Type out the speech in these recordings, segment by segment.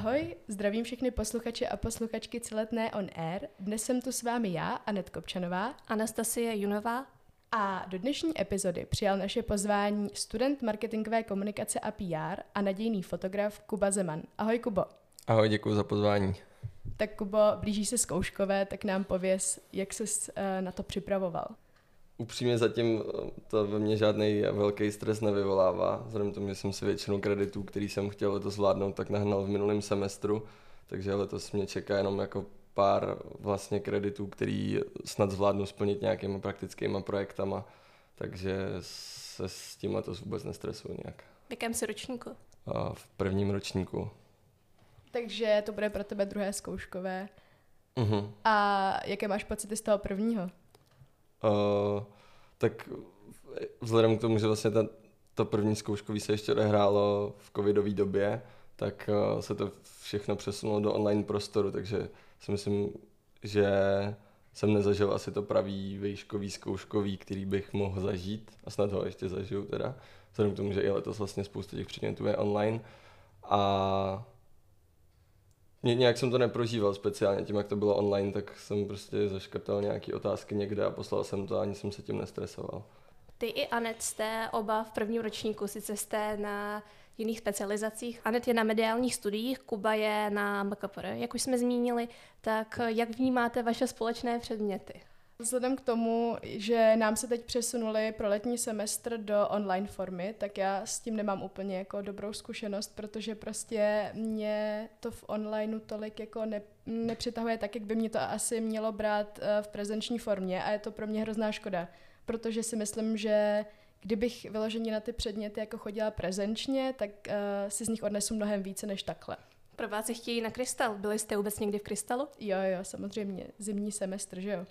Ahoj, zdravím všechny posluchače a posluchačky Celetné on Air. Dnes jsem tu s vámi já, Anet Kopčanová. Anastasie Junová. A do dnešní epizody přijal naše pozvání student marketingové komunikace a PR a nadějný fotograf Kuba Zeman. Ahoj Kubo. Ahoj, děkuji za pozvání. Tak Kubo, blíží se zkouškové, tak nám pověz, jak ses uh, na to připravoval. Upřímně zatím eh, to ve mně žádný velký stres nevyvolává, vzhledem tomu, že jsem si většinu kreditů, který jsem chtěl letos zvládnout, tak nahnal v minulém semestru, takže letos mě čeká jenom jako pár vlastně kreditů, který snad zvládnu splnit nějakýma praktickými projektama, takže se s tím letos vůbec nestresuju nějak. V jakém jsi ročníku? A v prvním ročníku. Takže to bude pro tebe druhé zkouškové. Uh-huh. A jaké máš pocity z toho prvního? Uh, tak vzhledem k tomu, že vlastně ta, to první zkouškový se ještě odehrálo v covidové době, tak uh, se to všechno přesunulo do online prostoru, takže si myslím, že jsem nezažil asi to pravý výškový zkouškový, který bych mohl zažít a snad ho ještě zažiju teda, vzhledem k tomu, že i letos vlastně spousta těch předmětů je online. A nějak jsem to neprožíval speciálně, tím jak to bylo online, tak jsem prostě zaškrtal nějaké otázky někde a poslal jsem to a ani jsem se tím nestresoval. Ty i Anet jste oba v prvním ročníku, sice jste na jiných specializacích. Anet je na mediálních studiích, Kuba je na MKPR, jak už jsme zmínili. Tak jak vnímáte vaše společné předměty? Vzhledem k tomu, že nám se teď přesunuli pro letní semestr do online formy, tak já s tím nemám úplně jako dobrou zkušenost, protože prostě mě to v onlineu tolik jako ne, nepřitahuje tak, jak by mě to asi mělo brát eh, v prezenční formě a je to pro mě hrozná škoda, protože si myslím, že kdybych vyloženě na ty předměty jako chodila prezenčně, tak uh, si z nich odnesu mnohem více než takhle. Pro vás chtějí na krystal. Byli jste vůbec někdy v krystalu? Jo, jo, samozřejmě. Zimní semestr, že jo?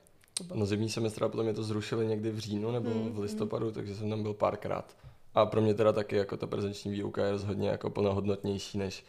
No zimní semestr a potom mě to zrušili někdy v říjnu nebo hmm, v hmm. listopadu, hmm. takže jsem tam byl párkrát. A pro mě teda taky jako ta prezenční výuka je rozhodně jako plnohodnotnější než,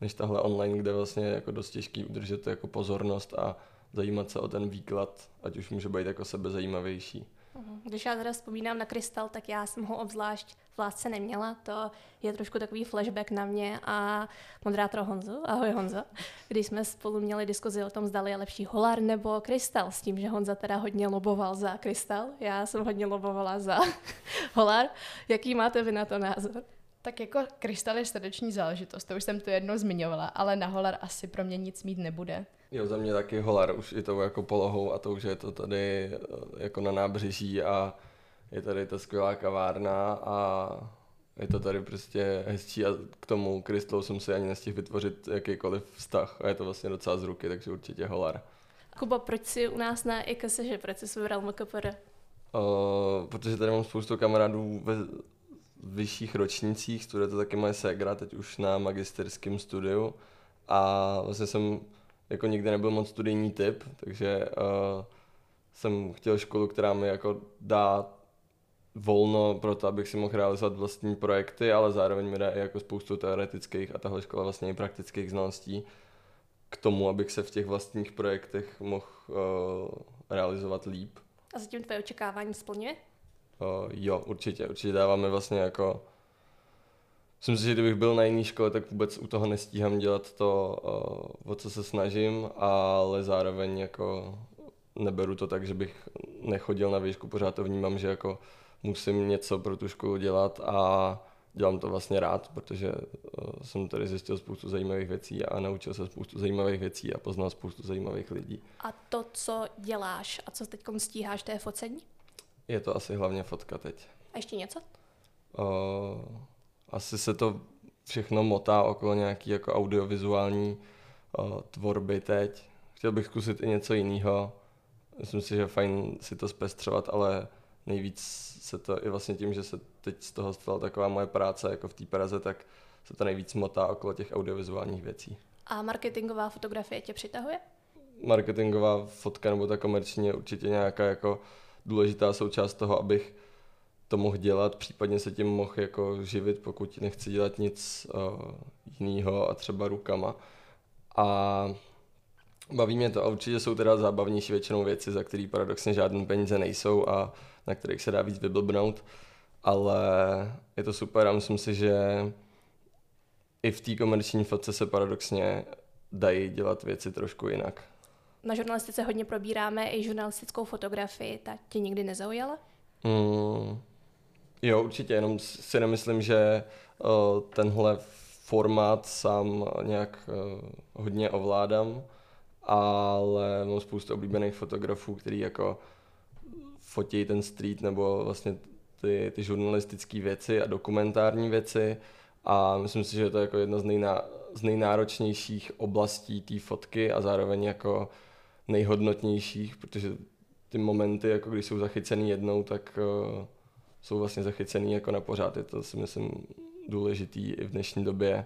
než tahle online, kde vlastně je jako dost těžký udržet jako pozornost a zajímat se o ten výklad, ať už může být jako sebe zajímavější. Mhm. Když já teda vzpomínám na krystal, tak já jsem ho obzvlášť v lásce neměla. To je trošku takový flashback na mě a moderátor Honzu. Ahoj Honzo. Když jsme spolu měli diskuzi o tom, zdali je lepší holar nebo krystal, s tím, že Honza teda hodně loboval za krystal. Já jsem hodně lobovala za holar. Jaký máte vy na to názor? Tak jako krystal je srdeční záležitost, to už jsem to jednou zmiňovala, ale na holar asi pro mě nic mít nebude. Jo, za mě taky holar už i tou jako polohou a to, že je to tady eh, jako na nábřeží a je tady ta skvělá kavárna a je to tady prostě hezčí a k tomu krystalu jsem si ani nestihl vytvořit jakýkoliv vztah a je to vlastně docela z ruky, takže určitě holar. Kuba, proč jsi u nás na IKSŽ, proč jsi vybral MKPR? Uh, protože tady mám spoustu kamarádů ve vyšších ročnících, studuje to taky moje ségra, teď už na magisterském studiu a vlastně jsem jako nikdy nebyl moc studijní typ, takže uh, jsem chtěl školu, která mi jako dá volno pro to, abych si mohl realizovat vlastní projekty, ale zároveň mi dá i jako spoustu teoretických a tahle škola vlastně i praktických znalostí k tomu, abych se v těch vlastních projektech mohl uh, realizovat líp. A zatím tvoje očekávání splňuje? Uh, jo, určitě. Určitě dáváme vlastně jako Myslím si, že kdybych byl na jiné škole, tak vůbec u toho nestíhám dělat to, o co se snažím, ale zároveň jako neberu to tak, že bych nechodil na výšku, pořád to vnímám, že jako musím něco pro tu školu dělat a dělám to vlastně rád, protože jsem tady zjistil spoustu zajímavých věcí a naučil se spoustu zajímavých věcí a poznal spoustu zajímavých lidí. A to, co děláš a co teď stíháš, to je focení? Je to asi hlavně fotka teď. A ještě něco? Uh, asi se to všechno motá okolo nějaký jako audiovizuální uh, tvorby teď. Chtěl bych zkusit i něco jiného. Myslím si, že je fajn si to zpestřovat, ale nejvíc se to i vlastně tím, že se teď z toho stala taková moje práce jako v té Praze, tak se to nejvíc motá okolo těch audiovizuálních věcí. A marketingová fotografie tě přitahuje? Marketingová fotka nebo ta komerční je určitě nějaká jako důležitá součást toho, abych to mohl dělat, případně se tím mohl jako živit, pokud nechci dělat nic uh, jiného a třeba rukama. A baví mě to a určitě jsou teda zábavnější většinou věci, za které paradoxně žádné peníze nejsou a na kterých se dá víc vyblbnout, ale je to super a myslím si, že i v té komerční fotce se paradoxně dají dělat věci trošku jinak. Na žurnalistice hodně probíráme i žurnalistickou fotografii, ta tě nikdy nezaujala? Mm, jo, určitě, jenom si nemyslím, že uh, tenhle formát sám nějak uh, hodně ovládám, ale mám spoustu oblíbených fotografů, který jako fotí ten street nebo vlastně ty, ty žurnalistické věci a dokumentární věci a myslím si, že je to jako jedna z, nejná, z nejnáročnějších oblastí té fotky a zároveň jako nejhodnotnějších, protože ty momenty, jako když jsou zachycený jednou, tak uh, jsou vlastně zachycený jako na pořád. Je to si myslím důležitý i v dnešní době.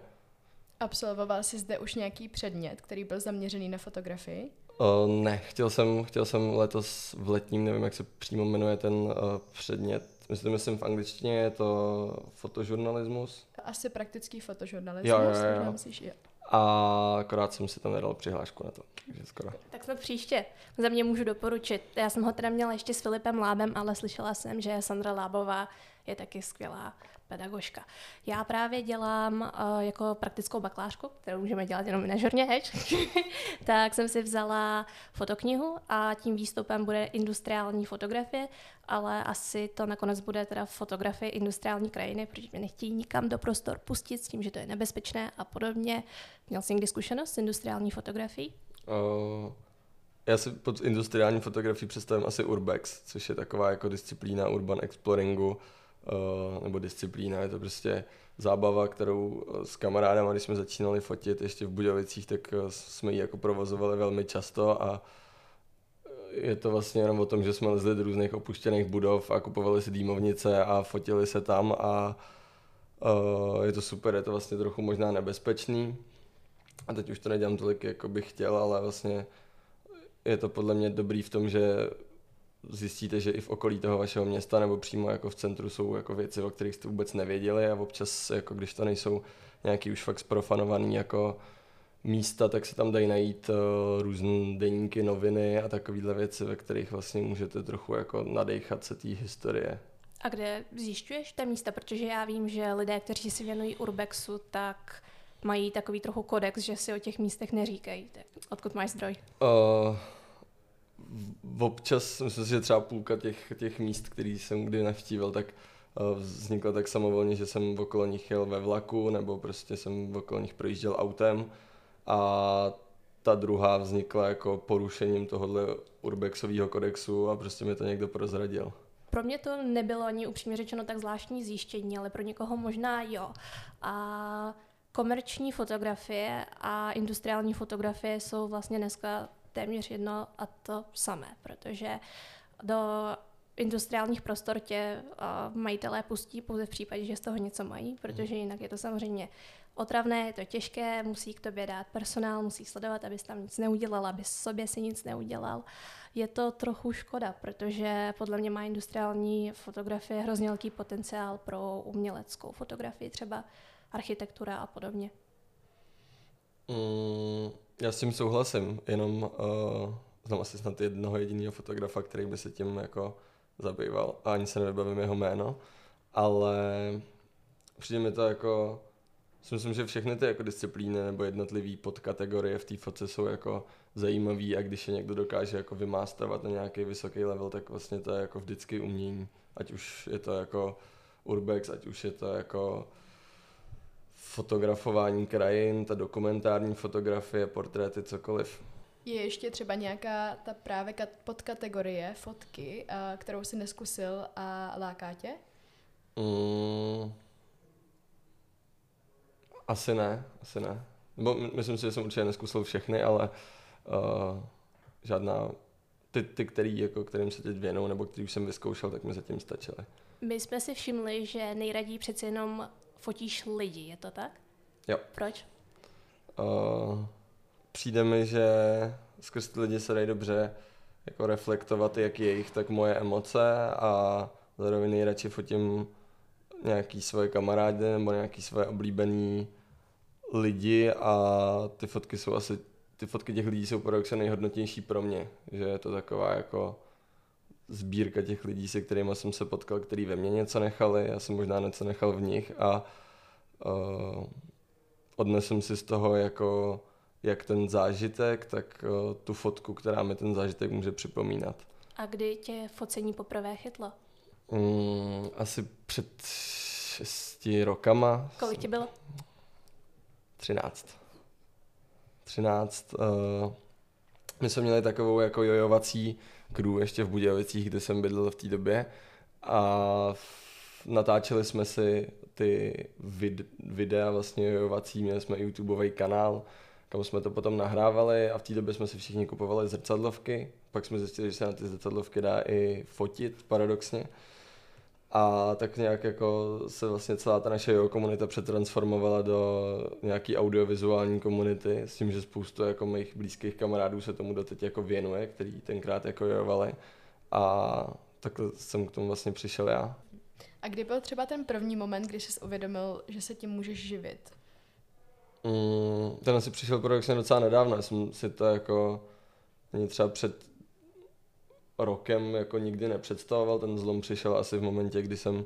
Absolvoval jsi zde už nějaký předmět, který byl zaměřený na fotografii? Uh, ne, chtěl jsem, chtěl jsem letos v letním, nevím, jak se přímo jmenuje ten uh, předmět, myslím, myslím v angličtině je to fotožurnalismus. Asi praktický fotožurnalismus. Jo, jo, jo. Myslíš, jo. A akorát jsem si tam nedal přihlášku na to, takže skoro. Tak jsme příště. Za mě můžu doporučit. Já jsem ho teda měla ještě s Filipem Lábem, ale slyšela jsem, že Sandra Lábová je taky skvělá pedagožka. Já právě dělám uh, jako praktickou bakalářku, kterou můžeme dělat jenom na žurně, heč. tak jsem si vzala fotoknihu a tím výstupem bude industriální fotografie, ale asi to nakonec bude teda fotografie industriální krajiny, protože mě nechtějí nikam do prostor pustit s tím, že to je nebezpečné a podobně. Měl jsi někdy zkušenost s industriální fotografií? Uh, já si pod industriální fotografií představím asi Urbex, což je taková jako disciplína urban exploringu, nebo disciplína, je to prostě zábava, kterou s kamarádem, když jsme začínali fotit ještě v Budějovicích, tak jsme ji jako provozovali velmi často a je to vlastně jenom o tom, že jsme lezli do různých opuštěných budov a kupovali si dýmovnice a fotili se tam a je to super, je to vlastně trochu možná nebezpečný. A teď už to nedělám tolik, jako bych chtěl, ale vlastně je to podle mě dobrý v tom, že zjistíte, že i v okolí toho vašeho města nebo přímo jako v centru jsou jako věci, o kterých jste vůbec nevěděli a občas, jako když to nejsou nějaký už fakt sprofanovaný jako místa, tak se tam dají najít uh, různé deníky, noviny a takovéhle věci, ve kterých vlastně můžete trochu jako nadechat se té historie. A kde zjišťuješ ta místa? Protože já vím, že lidé, kteří si věnují urbexu, tak mají takový trochu kodex, že si o těch místech neříkají. Odkud máš zdroj? Uh, občas, myslím si, že třeba půlka těch, těch míst, který jsem kdy navštívil, tak uh, vznikla tak samovolně, že jsem okolo nich jel ve vlaku, nebo prostě jsem okolo nich projížděl autem a ta druhá vznikla jako porušením tohohle urbexového kodexu a prostě mi to někdo prozradil. Pro mě to nebylo ani upřímně řečeno tak zvláštní zjištění, ale pro někoho možná jo. A komerční fotografie a industriální fotografie jsou vlastně dneska téměř jedno a to samé, protože do industriálních prostor tě uh, majitelé pustí pouze v případě, že z toho něco mají, protože hmm. jinak je to samozřejmě otravné, je to těžké, musí k tobě dát personál, musí sledovat, abys tam nic neudělal, aby sobě si nic neudělal. Je to trochu škoda, protože podle mě má industriální fotografie hrozně velký potenciál pro uměleckou fotografii, třeba architektura a podobně. Mm, já s tím souhlasím, jenom uh, znám asi snad jednoho jediného fotografa, který by se tím jako zabýval a ani se nevybavím jeho jméno, ale přijde mi to jako si myslím, že všechny ty jako disciplíny nebo jednotlivé podkategorie v té fotce jsou jako zajímavý a když je někdo dokáže jako vymástrovat na nějaký vysoký level, tak vlastně to je jako vždycky umění. Ať už je to jako urbex, ať už je to jako fotografování krajin, ta dokumentární fotografie, portréty, cokoliv. Je ještě třeba nějaká ta právě podkategorie fotky, kterou si neskusil a láká tě? Mm, asi ne, asi ne. Nebo myslím si, že jsem určitě neskusil všechny, ale uh, žádná, ty, ty který, jako, kterým se teď věnou, nebo který už jsem vyzkoušel, tak mi zatím stačily. My jsme si všimli, že nejraději přeci jenom fotíš lidi, je to tak? Jo. Proč? Uh, přijde mi, že skrz ty lidi se dají dobře jako reflektovat jak jejich, tak moje emoce a zároveň nejradši fotím nějaký svoje kamarády nebo nějaký svoje oblíbený lidi a ty fotky jsou asi, ty fotky těch lidí jsou paradoxně nejhodnotnější pro mě, že je to taková jako sbírka těch lidí, se kterými jsem se potkal, který ve mně něco nechali, já jsem možná něco nechal v nich a uh, odnesem si z toho jako jak ten zážitek, tak uh, tu fotku, která mi ten zážitek může připomínat. A kdy tě focení poprvé chytlo? Mm, asi před šesti rokama. Kolik ti bylo? Třináct. Třináct. Uh, my jsme měli takovou jako jojovací crew ještě v Budějovicích, kde jsem bydlel v té době a natáčeli jsme si ty vid, videa vlastně jojovací, měli jsme YouTubeový kanál, kam jsme to potom nahrávali a v té době jsme si všichni kupovali zrcadlovky, pak jsme zjistili, že se na ty zrcadlovky dá i fotit paradoxně. A tak nějak jako se vlastně celá ta naše jeho komunita přetransformovala do nějaký audiovizuální komunity s tím, že spoustu jako mých blízkých kamarádů se tomu doteď jako věnuje, který tenkrát jako jojovali. A takhle jsem k tomu vlastně přišel já. A kdy byl třeba ten první moment, kdy jsi uvědomil, že se tím můžeš živit? Mm, ten asi přišel produkčně docela nedávno, já jsem si to jako třeba před rokem jako nikdy nepředstavoval, ten zlom přišel asi v momentě, kdy jsem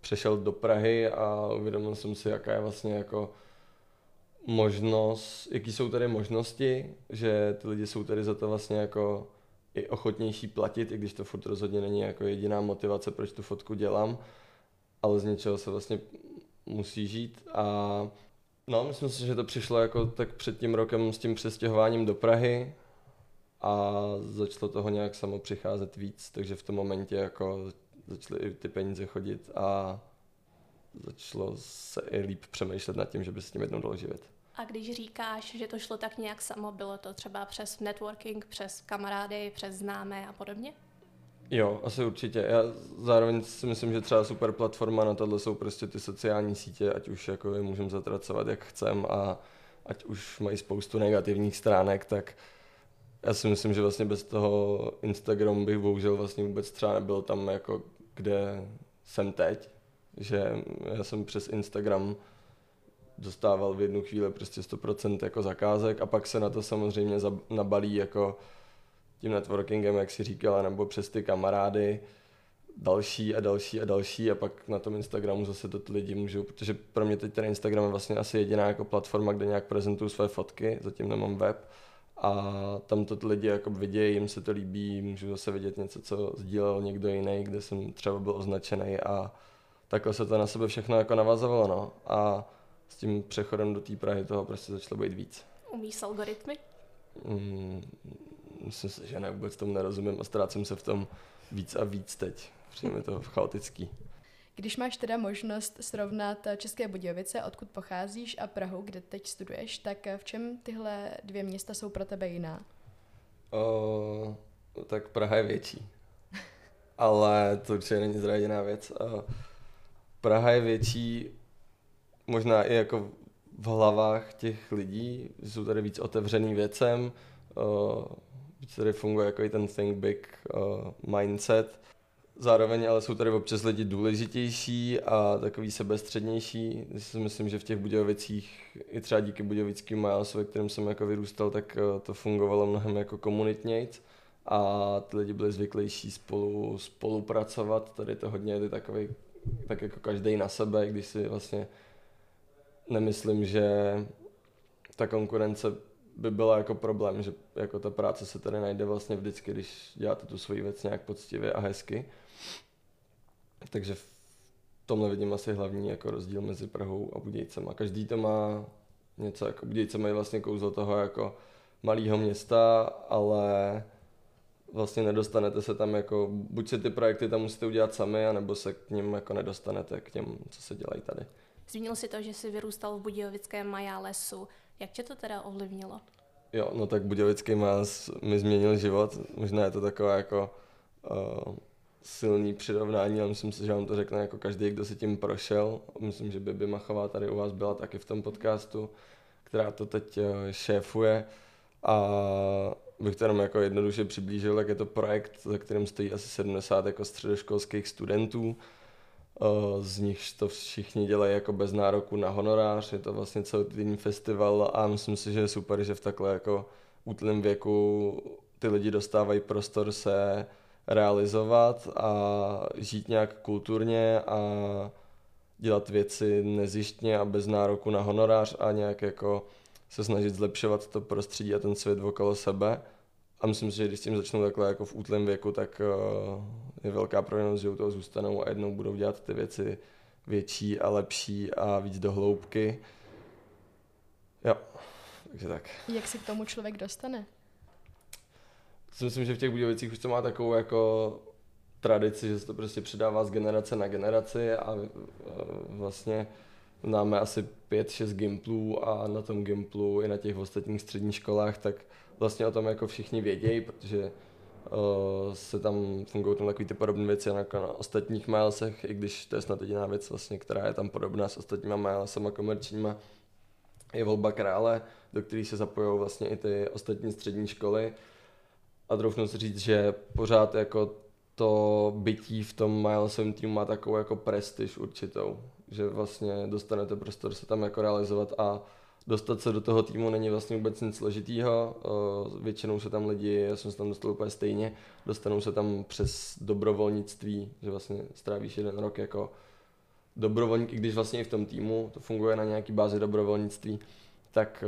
přešel do Prahy a uvědomil jsem si, jaká je vlastně jako možnost, jaký jsou tady možnosti, že ty lidi jsou tady za to vlastně jako i ochotnější platit, i když to furt rozhodně není jako jediná motivace, proč tu fotku dělám, ale z něčeho se vlastně musí žít. A no, myslím si, že to přišlo jako tak před tím rokem s tím přestěhováním do Prahy a začalo toho nějak samo přicházet víc, takže v tom momentě jako začaly i ty peníze chodit a začalo se i líp přemýšlet nad tím, že by se tím jednou dalo živit. A když říkáš, že to šlo tak nějak samo, bylo to třeba přes networking, přes kamarády, přes známé a podobně? Jo, asi určitě. Já zároveň si myslím, že třeba super platforma na tohle jsou prostě ty sociální sítě, ať už jako je můžeme zatracovat jak chcem a ať už mají spoustu negativních stránek, tak já si myslím, že vlastně bez toho Instagramu bych bohužel vlastně vůbec třeba nebyl tam jako kde jsem teď, že já jsem přes Instagram dostával v jednu chvíli prostě 100% jako zakázek a pak se na to samozřejmě nabalí jako tím networkingem, jak si říkala, nebo přes ty kamarády, další a další a další a pak na tom Instagramu zase to ty lidi můžou, protože pro mě teď ten Instagram je vlastně asi jediná jako platforma, kde nějak prezentuju své fotky, zatím nemám web a tam to ty lidi jako vidějí, jim se to líbí, můžu zase vidět něco, co sdílel někdo jiný, kde jsem třeba byl označený a takhle se to na sebe všechno jako navazovalo, no. A s tím přechodem do té Prahy toho prostě začalo být víc. Umíš algoritmy? Mm, myslím si, že ne, vůbec tomu nerozumím a ztrácím se v tom víc a víc teď. Přijme to chaotický. Když máš teda možnost srovnat České Budějovice, odkud pocházíš, a Prahu, kde teď studuješ, tak v čem tyhle dvě města jsou pro tebe jiná? O, tak Praha je větší. Ale to určitě není zra jediná věc. Praha je větší možná i jako v hlavách těch lidí, jsou tady víc otevřený věcem, víc tady funguje jako i ten think big mindset Zároveň ale jsou tady občas lidi důležitější a takový sebestřednější. Já si myslím, že v těch Budějovicích, i třeba díky Budějovickým Milesu, ve kterém jsem jako vyrůstal, tak eh, to fungovalo mnohem jako komunitnějc a ty lidi byli zvyklejší spolu spolupracovat. Tady to hodně je takový, tak jako každý na sebe, když si vlastně nemyslím, že ta konkurence by byla jako problém, že jako ta práce se tady najde vlastně vždycky, když děláte tu svoji věc nějak poctivě a hezky. Takže v tomhle vidím asi hlavní jako rozdíl mezi Prahou a Budějcem. A každý to má něco, jako Budějce mají vlastně kouzlo toho jako malého města, ale vlastně nedostanete se tam jako, buď si ty projekty tam musíte udělat sami, anebo se k ním jako nedostanete k těm, co se dělají tady. Zmínil si to, že jsi vyrůstal v Budějovickém Majálesu. Jak tě to teda ovlivnilo? Jo, no tak Budějovický Majáles mi změnil život. Možná je to taková jako uh, silný přirovnání, ale myslím si, že vám to řekne jako každý, kdo si tím prošel. Myslím, že Bibi Machová tady u vás byla taky v tom podcastu, která to teď eh, šéfuje. A bych to jenom jako jednoduše přiblížil, tak je to projekt, za kterým stojí asi 70 jako středoškolských studentů. Z nich to všichni dělají jako bez nároku na honorář, je to vlastně celý festival a myslím si, že je super, že v takhle jako útlém věku ty lidi dostávají prostor se realizovat a žít nějak kulturně a dělat věci nezjištně a bez nároku na honorář a nějak jako se snažit zlepšovat to prostředí a ten svět okolo sebe. A myslím si, že když s tím začnou takhle jako v útlém věku, tak je velká pravděpodobnost, že u toho zůstanou a jednou budou dělat ty věci větší a lepší a víc do hloubky. Jo, takže tak. Jak se k tomu člověk dostane? Si myslím, že v těch Budějovicích už to má takovou jako tradici, že se to prostě předává z generace na generaci a vlastně známe asi 5-6 gimplů a na tom gimplu i na těch ostatních středních školách, tak vlastně o tom jako všichni vědějí, protože se tam fungují tam takový ty podobné věci jako na ostatních milesech, i když to je snad jediná věc, vlastně, která je tam podobná s ostatníma milesama komerčníma, je volba krále, do který se zapojují vlastně i ty ostatní střední školy. A troufnu si říct, že pořád jako to bytí v tom Milesovém týmu má takovou jako prestiž určitou, že vlastně dostanete prostor se tam jako realizovat a dostat se do toho týmu není vlastně vůbec nic složitýho. Většinou se tam lidi, já jsem se tam dostal úplně stejně, dostanou se tam přes dobrovolnictví, že vlastně strávíš jeden rok jako dobrovolník, i když vlastně i v tom týmu to funguje na nějaký bázi dobrovolnictví, tak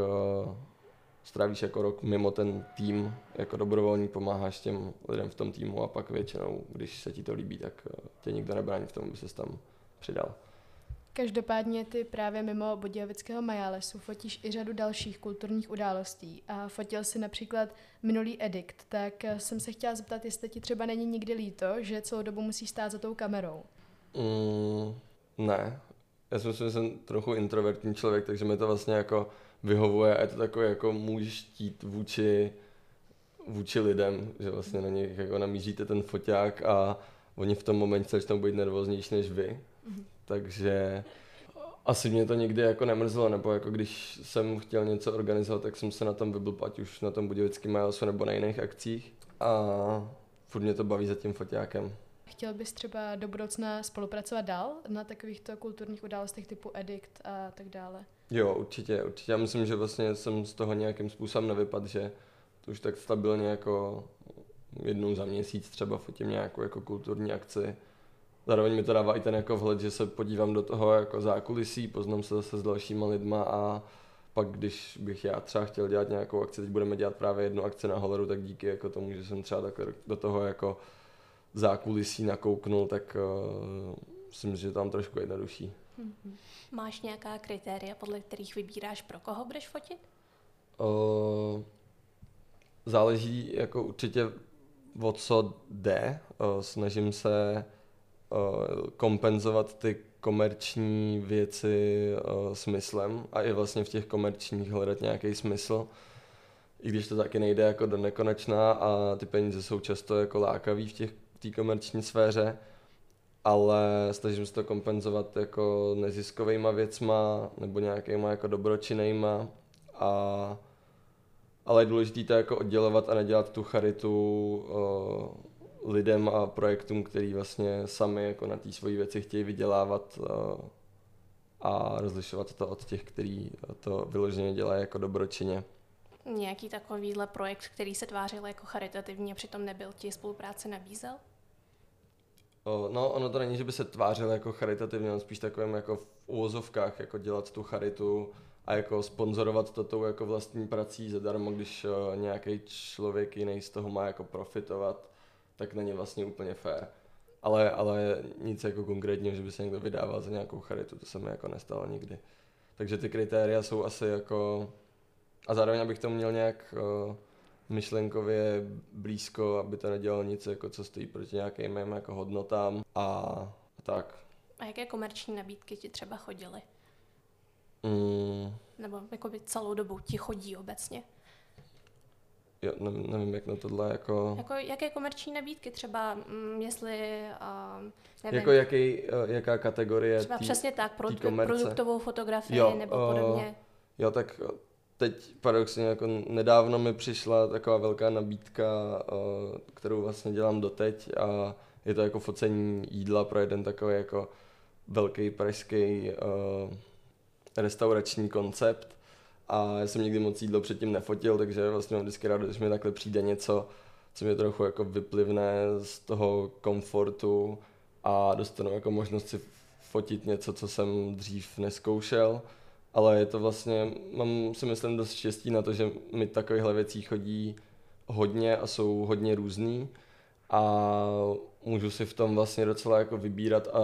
strávíš jako rok mimo ten tým, jako dobrovolník pomáháš těm lidem v tom týmu a pak většinou, když se ti to líbí, tak eh, tě nikdo nebrání v tom, aby ses tam přidal. Každopádně ty právě mimo Budějovického majálesu fotíš i řadu dalších kulturních událostí a fotil si například minulý edikt, tak eh, jsem se chtěla zeptat, jestli ti třeba není nikdy líto, že celou dobu musíš stát za tou kamerou. Mm, ne, já si myslím, že jsem trochu introvertní člověk, takže mi to vlastně jako vyhovuje a je to takový jako můj štít vůči, vůči lidem, že vlastně na nich jako namíříte ten foťák a oni v tom momentě začnou být nervóznější než vy. Mm-hmm. Takže asi mě to nikdy jako nemrzelo, nebo jako když jsem chtěl něco organizovat, tak jsem se na tom vybil, ať už na tom Budějovickém Milesu nebo na jiných akcích. A furt mě to baví za tím foťákem. Chtěl bys třeba do budoucna spolupracovat dál na takovýchto kulturních událostech typu Edict a tak dále? Jo, určitě, určitě. Já myslím, že vlastně jsem z toho nějakým způsobem nevypad, že to už tak stabilně jako jednou za měsíc třeba fotím nějakou jako kulturní akci. Zároveň mi to dává i ten jako vhled, že se podívám do toho jako zákulisí, poznám se zase s dalšíma lidma a pak když bych já třeba chtěl dělat nějakou akci, teď budeme dělat právě jednu akci na Holeru, tak díky jako tomu, že jsem třeba tak do toho jako zákulisí nakouknul, tak uh, myslím, že tam trošku jednodušší. Mm-hmm. Máš nějaká kritéria, podle kterých vybíráš, pro koho budeš fotit? Uh, záleží jako určitě o co jde. Uh, snažím se kompenzovat ty komerční věci uh, smyslem a i vlastně v těch komerčních hledat nějaký smysl. I když to taky nejde jako do nekonečna a ty peníze jsou často jako lákavý v těch té komerční sféře, ale snažím se to kompenzovat jako neziskovými věcma nebo nějakýma jako dobročinejma a ale je důležité to jako oddělovat a nedělat tu charitu uh, lidem a projektům, který vlastně sami jako na té svoji věci chtějí vydělávat uh, a rozlišovat to od těch, kteří to vyloženě dělají jako dobročině. Nějaký takovýhle projekt, který se tvářil jako charitativní a přitom nebyl ti spolupráce nabízel? No, ono to není, že by se tvářil jako charitativně, on spíš takovým jako v úvozovkách, jako dělat tu charitu a jako sponzorovat to tou jako vlastní prací zadarmo, když uh, nějaký člověk jiný z toho má jako profitovat, tak není vlastně úplně fér. Ale, ale nic jako konkrétního, že by se někdo vydával za nějakou charitu, to se mi jako nestalo nikdy. Takže ty kritéria jsou asi jako... A zároveň, abych to měl nějak uh, myšlenkově blízko, aby to nedělalo nic, jako co stojí proti nějakým mým jako hodnotám a tak. A jaké komerční nabídky ti třeba chodily? Mm. Nebo jako by celou dobu ti chodí obecně? Jo, nevím, nevím, jak na tohle jako... jako jaké komerční nabídky třeba, mm, jestli, uh, nevím. Jako jaký, uh, jaká kategorie Třeba tý, přesně tak, produ- produktovou fotografii jo, nebo podobně. Uh, jo, tak teď paradoxně jako nedávno mi přišla taková velká nabídka, uh, kterou vlastně dělám doteď a je to jako focení jídla pro jeden takový jako velký pražský uh, restaurační koncept a já jsem nikdy moc jídlo předtím nefotil, takže vlastně mám vždycky rád, když mi takhle přijde něco, co mě trochu jako vyplivne z toho komfortu a dostanu jako možnost si fotit něco, co jsem dřív neskoušel, ale je to vlastně, mám si myslím dost štěstí na to, že mi takovýchhle věcí chodí hodně a jsou hodně různý. A můžu si v tom vlastně docela jako vybírat a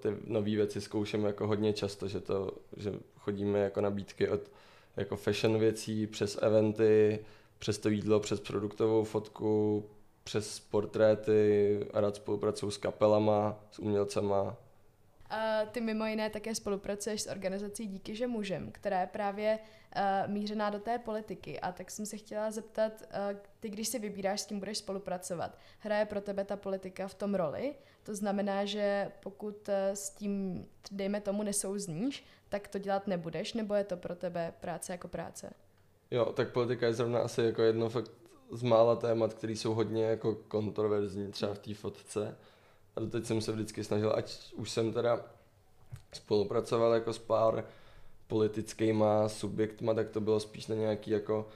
ty nové věci zkouším jako hodně často, že to, že chodíme jako nabídky od jako fashion věcí přes eventy, přes to jídlo, přes produktovou fotku, přes portréty a rád spolupracuju s kapelama, s umělcema. Ty mimo jiné také spolupracuješ s organizací Díky, že můžem, která je právě uh, mířená do té politiky. A tak jsem se chtěla zeptat, uh, ty když si vybíráš, s kým budeš spolupracovat, hraje pro tebe ta politika v tom roli? To znamená, že pokud uh, s tím, dejme tomu, nesouzníš, tak to dělat nebudeš, nebo je to pro tebe práce jako práce? Jo, tak politika je zrovna asi jako jedno fakt z mála témat, které jsou hodně jako kontroverzní třeba v té fotce. A doteď jsem se vždycky snažil, ať už jsem teda spolupracoval jako s pár politickýma subjektma, tak to bylo spíš na nějaký jako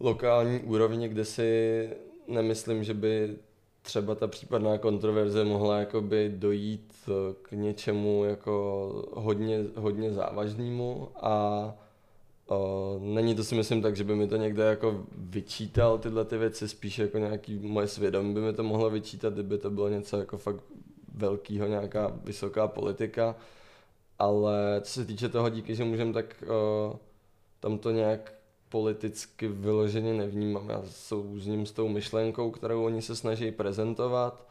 lokální úrovni, kde si nemyslím, že by třeba ta případná kontroverze mohla jakoby dojít k něčemu jako hodně, hodně závažnému. A O, není to si myslím tak, že by mi to někdo jako vyčítal tyhle ty věci, spíš jako nějaký moje svědomí by mi to mohlo vyčítat, kdyby to bylo něco jako fakt velkýho, nějaká vysoká politika, ale co se týče toho díky, že můžem, tak o, tam to nějak politicky vyloženě nevnímám. Já souzním s tou myšlenkou, kterou oni se snaží prezentovat,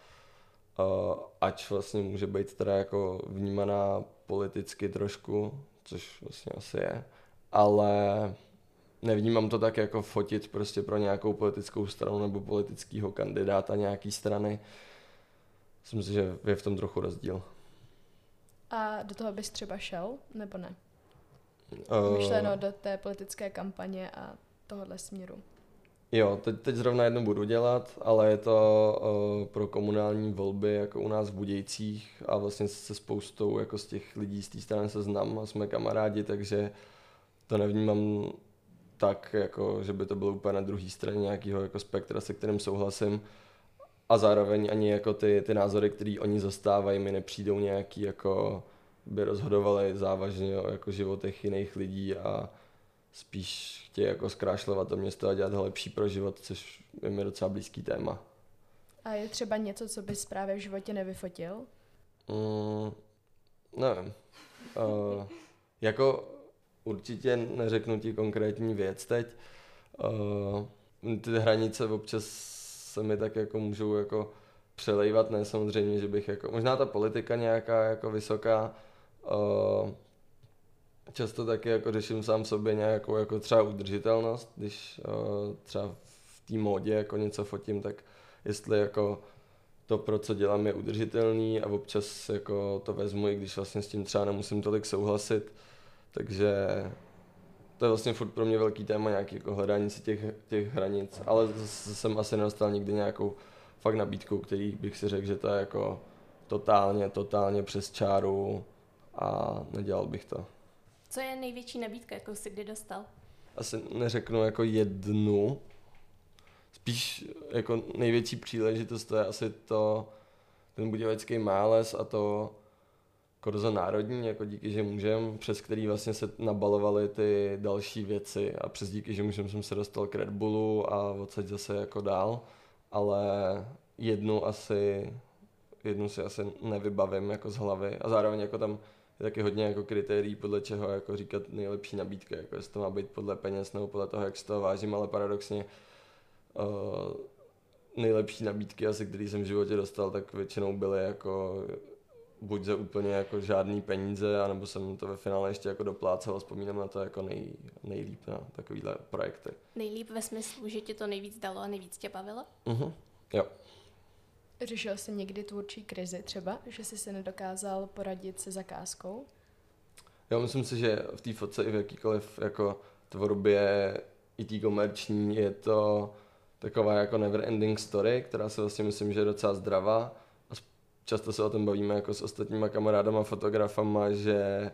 o, ať vlastně může být teda jako vnímaná politicky trošku, což vlastně asi je ale nevnímám to tak jako fotit prostě pro nějakou politickou stranu nebo politického kandidáta nějaký strany. Myslím si, že je v tom trochu rozdíl. A do toho bys třeba šel, nebo ne? Uh, Myšleno do té politické kampaně a tohohle směru. Jo, teď, teď zrovna jedno budu dělat, ale je to uh, pro komunální volby jako u nás v Budějcích a vlastně se spoustou jako z těch lidí z té strany se znám a jsme kamarádi, takže to nevnímám tak, jako, že by to bylo úplně na druhé straně nějakého jako spektra, se kterým souhlasím. A zároveň ani jako ty, ty názory, které oni zastávají, mi nepřijdou nějaký, jako by rozhodovali závažně o jako životech jiných lidí a spíš chtějí jako zkrášlovat to město a dělat ho lepší pro život, což je mi docela blízký téma. A je třeba něco, co bys právě v životě nevyfotil? Mm, nevím. Uh, jako určitě neřeknu ti konkrétní věc teď. Uh, ty hranice občas se mi tak jako můžou jako přelejvat, ne samozřejmě, že bych jako, možná ta politika nějaká jako vysoká, uh, často taky jako řeším sám sobě nějakou jako třeba udržitelnost, když uh, třeba v té módě jako něco fotím, tak jestli jako to, pro co dělám, je udržitelný a občas jako to vezmu, i když vlastně s tím třeba nemusím tolik souhlasit, takže to je vlastně furt pro mě velký téma, nějaký jako hledání si těch, těch hranic, ale zase jsem asi nedostal nikdy nějakou fakt nabídku, který bych si řekl, že to je jako totálně, totálně přes čáru a nedělal bych to. Co je největší nabídka, jakou jsi kdy dostal? Asi neřeknu jako jednu, spíš jako největší příležitost to je asi to, ten budějovický máles a to, Korzo národní, jako díky, že můžem, přes který vlastně se nabalovaly ty další věci a přes díky, že můžem jsem se dostal k Red Bullu a odsaď zase jako dál, ale jednu asi, jednu si asi nevybavím jako z hlavy. A zároveň jako tam je taky hodně jako kritérií, podle čeho jako říkat nejlepší nabídka, jako jestli to má být podle peněz nebo podle toho, jak si to vážím, ale paradoxně uh, nejlepší nabídky asi, který jsem v životě dostal, tak většinou byly jako buď za úplně jako žádný peníze, anebo jsem to ve finále ještě jako doplácel a vzpomínám na to jako nej, nejlíp na takovýhle projekty. Nejlíp ve smyslu, že ti to nejvíc dalo a nejvíc tě bavilo? Mhm, jo. Řešil jsi někdy tvůrčí krizi třeba, že jsi se nedokázal poradit se zakázkou? Já myslím si, že v té fotce i v jakýkoliv jako tvorbě i tý komerční je to taková jako never ending story, která se vlastně myslím, že je docela zdravá často se o tom bavíme jako s ostatníma kamarádama, fotografama, že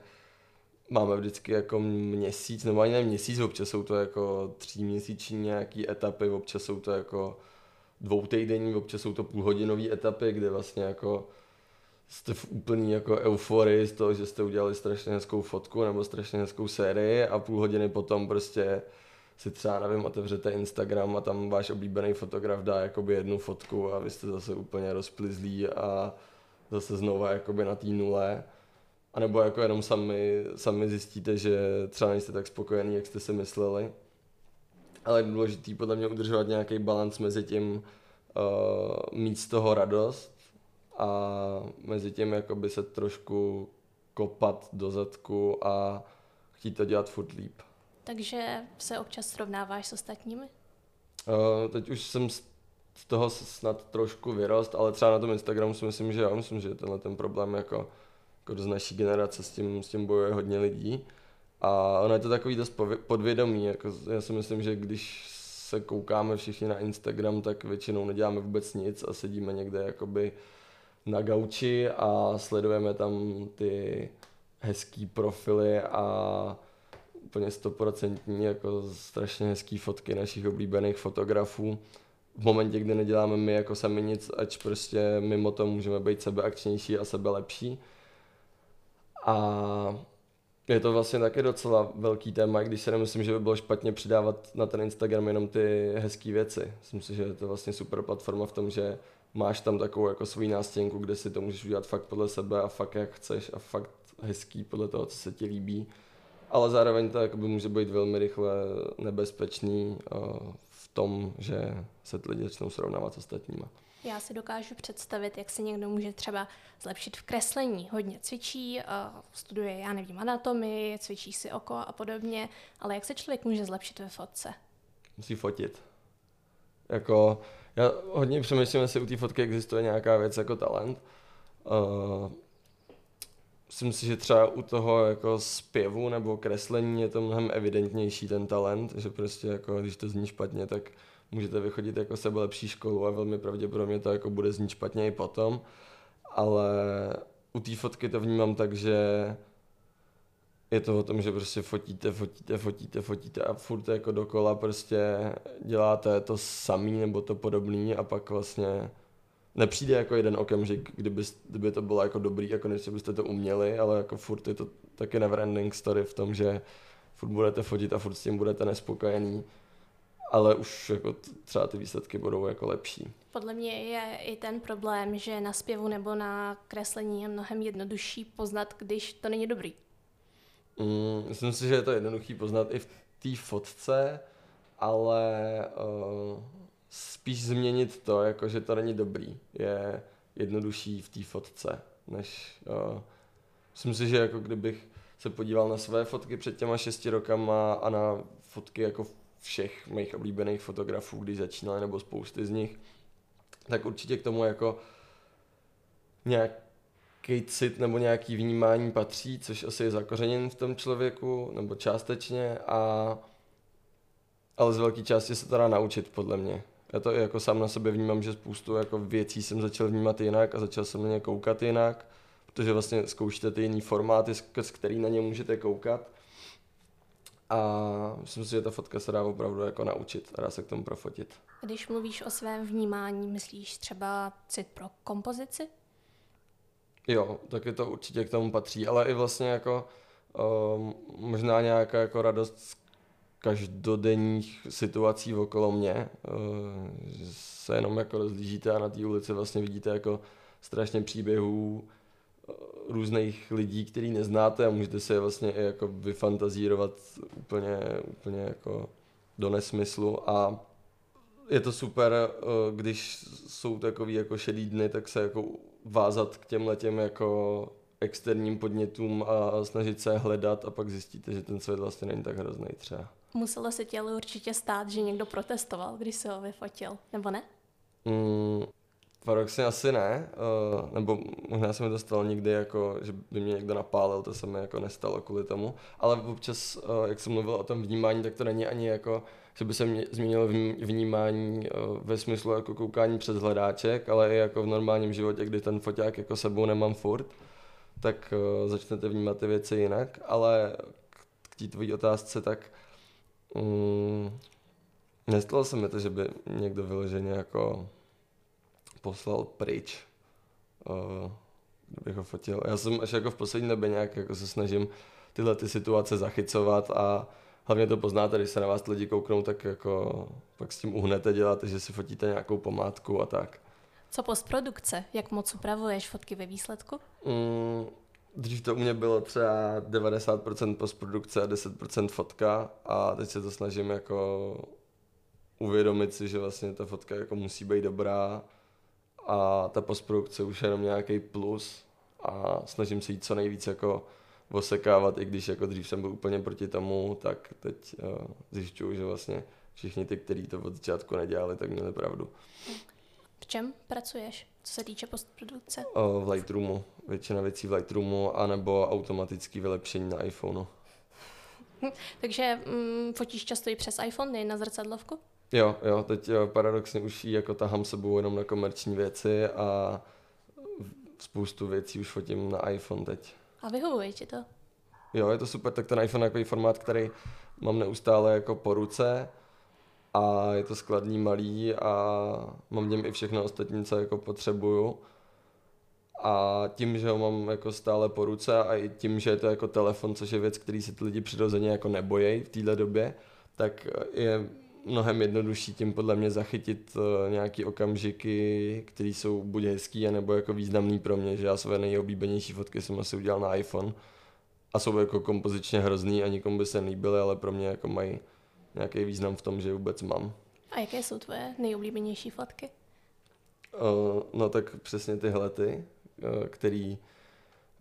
máme vždycky jako měsíc, nebo ani ne měsíc, občas jsou to jako tříměsíční nějaký etapy, občas jsou to jako dvoutejdenní, občas jsou to půlhodinové etapy, kde vlastně jako jste v úplný jako euforii z toho, že jste udělali strašně hezkou fotku nebo strašně hezkou sérii a půl hodiny potom prostě si třeba, nevím, otevřete Instagram a tam váš oblíbený fotograf dá jakoby jednu fotku a vy jste zase úplně rozplizlí a zase znova jakoby na té nule. A nebo jako jenom sami, sami zjistíte, že třeba nejste tak spokojený, jak jste si mysleli. Ale je důležité podle mě udržovat nějaký balans mezi tím uh, mít z toho radost a mezi tím jakoby se trošku kopat do zadku a chtít to dělat furt líp. Takže se občas srovnáváš s ostatními? Uh, teď už jsem z toho snad trošku vyrost, ale třeba na tom Instagramu si myslím, že já myslím, že tenhle ten problém jako, jako z naší generace s tím, s tím bojuje hodně lidí. A ono je to takový dost podvědomí, jako já si myslím, že když se koukáme všichni na Instagram, tak většinou neděláme vůbec nic a sedíme někde jakoby na gauči a sledujeme tam ty hezký profily a úplně stoprocentní, jako strašně hezký fotky našich oblíbených fotografů. V momentě, kdy neděláme my jako sami nic, ať prostě mimo to můžeme být sebeakčnější a sebe lepší. A je to vlastně taky docela velký téma, když se nemyslím, že by bylo špatně přidávat na ten Instagram jenom ty hezké věci. Myslím si, že je to vlastně super platforma v tom, že máš tam takovou jako svůj nástěnku, kde si to můžeš udělat fakt podle sebe a fakt jak chceš a fakt hezký podle toho, co se ti líbí ale zároveň to jakoby může být velmi rychle nebezpečný uh, v tom, že se ty lidi začnou srovnávat s ostatníma. Já si dokážu představit, jak se někdo může třeba zlepšit v kreslení. Hodně cvičí, uh, studuje, já nevím, anatomii, cvičí si oko a podobně, ale jak se člověk může zlepšit ve fotce? Musí fotit. Jako, já hodně přemýšlím, jestli u té fotky existuje nějaká věc jako talent. Uh, myslím si, že třeba u toho jako zpěvu nebo kreslení je to mnohem evidentnější ten talent, že prostě jako když to zní špatně, tak můžete vychodit jako sebe lepší školu a velmi pravděpodobně to jako bude znít špatně i potom. Ale u té fotky to vnímám tak, že je to o tom, že prostě fotíte, fotíte, fotíte, fotíte a furt jako dokola prostě děláte to samý nebo to podobný a pak vlastně nepřijde jako jeden okamžik, kdyby, kdyby to bylo jako dobrý, jako než byste to uměli, ale jako furt je to taky never ending story v tom, že furt budete fotit a furt s tím budete nespokojený, ale už jako třeba ty výsledky budou jako lepší. Podle mě je i ten problém, že na zpěvu nebo na kreslení je mnohem jednodušší poznat, když to není dobrý. Mm, myslím si, že je to jednoduchý poznat i v té fotce, ale uh, spíš změnit to, jako že to není dobrý, je jednodušší v té fotce, než uh, myslím si, že jako kdybych se podíval na své fotky před těma šesti rokama a na fotky jako všech mých oblíbených fotografů, když začínali, nebo spousty z nich, tak určitě k tomu jako nějaký cit nebo nějaký vnímání patří, což asi je zakořeněn v tom člověku, nebo částečně, a ale z velké části se to dá naučit, podle mě já to jako sám na sebe vnímám, že spoustu jako věcí jsem začal vnímat jinak a začal jsem na ně koukat jinak, protože vlastně zkoušíte ty jiný formáty, z který na ně můžete koukat. A myslím si, že ta fotka se dá opravdu jako naučit a dá se k tomu profotit. Když mluvíš o svém vnímání, myslíš třeba cit pro kompozici? Jo, taky to určitě k tomu patří, ale i vlastně jako um, možná nějaká jako radost každodenních situací okolo mě. Eh, se jenom jako rozlížíte a na té ulici vlastně vidíte jako strašně příběhů eh, různých lidí, který neznáte a můžete si je vlastně i jako vyfantazírovat úplně, úplně jako do nesmyslu a je to super, eh, když jsou takový jako šedý dny, tak se jako vázat k těm letěm jako externím podnětům a snažit se hledat a pak zjistíte, že ten svět vlastně není tak hrozný třeba. Muselo se ale určitě stát, že někdo protestoval, když se ho vyfotil, nebo ne? Mm, paradoxně asi ne, uh, nebo možná se mi to stalo někdy, jako, že by mě někdo napálil, to se mi jako nestalo kvůli tomu, ale občas, uh, jak jsem mluvil o tom vnímání, tak to není ani jako, že by se mě změnilo vnímání uh, ve smyslu jako koukání přes hledáček, ale i jako v normálním životě, kdy ten foťák jako sebou nemám furt, tak uh, začnete vnímat ty věci jinak, ale k té tvojí otázce, tak Mm, nestalo se mi to, že by někdo vyloženě jako poslal pryč uh, kdybych ho fotil. Já jsem až jako v poslední době nějak jako se snažím tyhle ty situace zachycovat a hlavně to poznáte, když se na vás lidi kouknou, tak jako pak s tím uhnete, děláte, že si fotíte nějakou památku a tak. Co postprodukce? Jak moc upravuješ fotky ve výsledku? Mm, dřív to u mě bylo třeba 90% postprodukce a 10% fotka a teď se to snažím jako uvědomit si, že vlastně ta fotka jako musí být dobrá a ta postprodukce už je jenom nějaký plus a snažím se jít co nejvíc jako osekávat, i když jako dřív jsem byl úplně proti tomu, tak teď uh, zjišťuju, že vlastně všichni ty, kteří to od začátku nedělali, tak měli pravdu. V čem pracuješ, co se týče postprodukce? Uh, v Lightroomu, většina věcí v Lightroomu, anebo automatické vylepšení na iPhoneu. Takže mm, fotíš často i přes iPhone, nejen na zrcadlovku? Jo, jo, teď jo, paradoxně už ji jako tahám sebou jenom na komerční věci a spoustu věcí už fotím na iPhone teď. A vyhovuje ti to? Jo, je to super, tak ten iPhone je takový formát, který mám neustále jako po ruce a je to skladný, malý a mám v něm i všechno ostatní, co jako potřebuju. A tím, že ho mám jako stále po ruce a i tím, že je to jako telefon, což je věc, který se ty lidi přirozeně jako nebojí v téhle době, tak je mnohem jednodušší tím podle mě zachytit uh, nějaký okamžiky, které jsou buď hezký, nebo jako významný pro mě, že já své nejoblíbenější fotky jsem asi udělal na iPhone a jsou jako kompozičně hrozný a nikomu by se nelíbily, ale pro mě jako mají nějaký význam v tom, že vůbec mám. A jaké jsou tvoje nejoblíbenější fotky? Uh, no tak přesně tyhle ty, uh, který,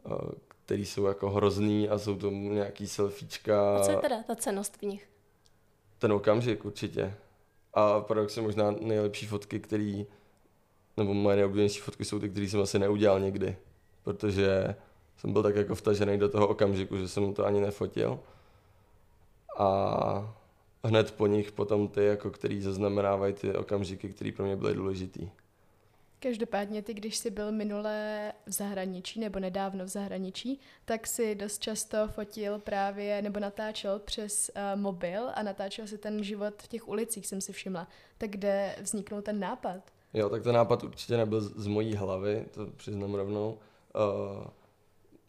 uh, který jsou jako hrozný a jsou to nějaký selfiečka. A co je teda ta cenost v nich? ten okamžik určitě. A paradoxně možná nejlepší fotky, který, nebo moje nejoblíbenější fotky jsou ty, které jsem asi neudělal nikdy. Protože jsem byl tak jako vtažený do toho okamžiku, že jsem to ani nefotil. A hned po nich potom ty, jako který zaznamenávají ty okamžiky, které pro mě byly důležitý. Každopádně ty, když jsi byl minule v zahraničí nebo nedávno v zahraničí, tak si dost často fotil právě nebo natáčel přes uh, mobil a natáčel si ten život v těch ulicích, jsem si všimla. Tak kde vzniknul ten nápad? Jo, tak ten nápad určitě nebyl z, z mojí hlavy, to přiznám rovnou. Uh,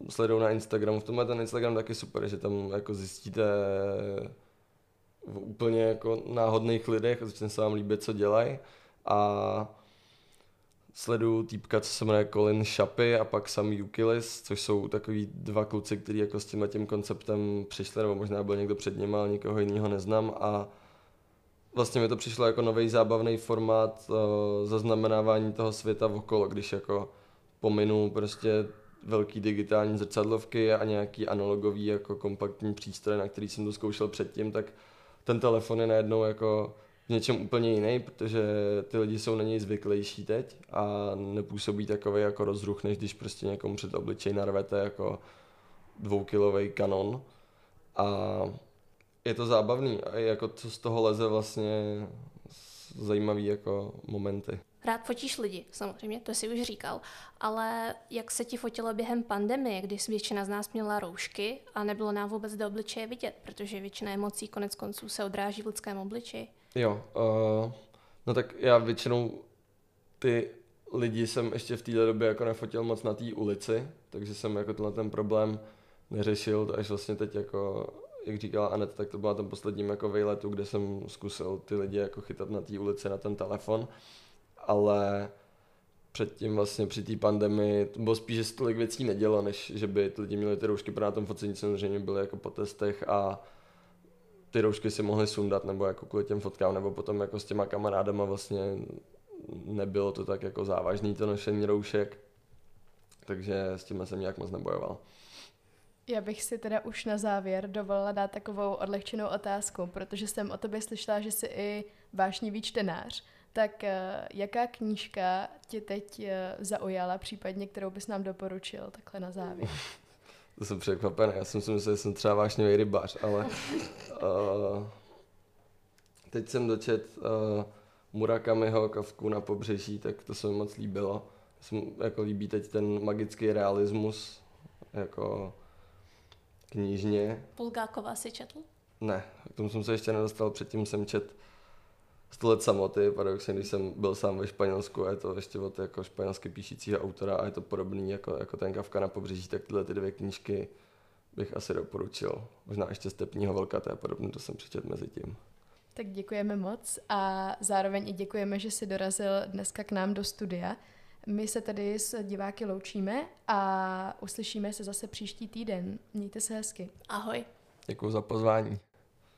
sleduju na Instagramu, v tomhle ten Instagram taky super, že tam jako zjistíte v úplně jako náhodných lidech, začne se vám líbit, co dělají. A sleduju týpka, co se jmenuje Colin Shapy a pak sam Yukilis, což jsou takový dva kluci, kteří jako s tímhle tím konceptem přišli, nebo možná byl někdo před nimi, ale nikoho jiného neznám. A vlastně mi to přišlo jako nový zábavný formát uh, zaznamenávání toho světa okolo, když jako pominu prostě velký digitální zrcadlovky a nějaký analogový jako kompaktní přístroj, na který jsem to zkoušel předtím, tak ten telefon je najednou jako v něčem úplně jiný, protože ty lidi jsou na něj zvyklejší teď a nepůsobí takový jako rozruch, než když prostě někomu před obličej narvete jako dvoukilový kanon. A je to zábavný a jako co z toho leze vlastně zajímavý jako momenty. Rád fotíš lidi, samozřejmě, to si už říkal, ale jak se ti fotilo během pandemie, kdy většina z nás měla roušky a nebylo nám vůbec do obličeje vidět, protože většina emocí konec konců se odráží v lidském obličeji? Jo, uh, no tak já většinou ty lidi jsem ještě v této době jako nefotil moc na té ulici, takže jsem jako tenhle ten problém neřešil, až vlastně teď jako, jak říkala Anet, tak to byla ten posledním jako vejletu, kde jsem zkusil ty lidi jako chytat na té ulici na ten telefon, ale předtím vlastně při té pandemii to bylo spíš, že se tolik věcí nedělo, než že by lidi měli ty roušky, pro na tom focení samozřejmě byly jako po testech a ty roušky si mohli sundat, nebo jako kvůli těm fotkám, nebo potom jako s těma kamarádama vlastně nebylo to tak jako závažný to nošení roušek, takže s tím jsem nějak moc nebojoval. Já bych si teda už na závěr dovolila dát takovou odlehčenou otázku, protože jsem o tobě slyšela, že jsi i vášnivý čtenář. Tak eh, jaká knížka tě teď eh, zaujala, případně kterou bys nám doporučil takhle na závěr? To jsem překvapený, já jsem si myslel, že jsem třeba vášnivý rybář, ale uh, teď jsem dočet uh, Murakamiho Kavku na pobřeží, tak to se mi moc líbilo. Jsem, jako líbí teď ten magický realismus, jako knižně. Bulgákova si četl? Ne, k tomu jsem se ještě nedostal, předtím jsem čet sto let samoty, paradoxně, když jsem byl sám ve Španělsku a je to ještě od jako španělsky píšícího autora a je to podobný jako, jako ten Kavka na pobřeží, tak tyhle ty dvě knížky bych asi doporučil. Možná ještě Stepního Vlka, to je podobné, to jsem přečet mezi tím. Tak děkujeme moc a zároveň i děkujeme, že jsi dorazil dneska k nám do studia. My se tedy s diváky loučíme a uslyšíme se zase příští týden. Mějte se hezky. Ahoj. Děkuji za pozvání.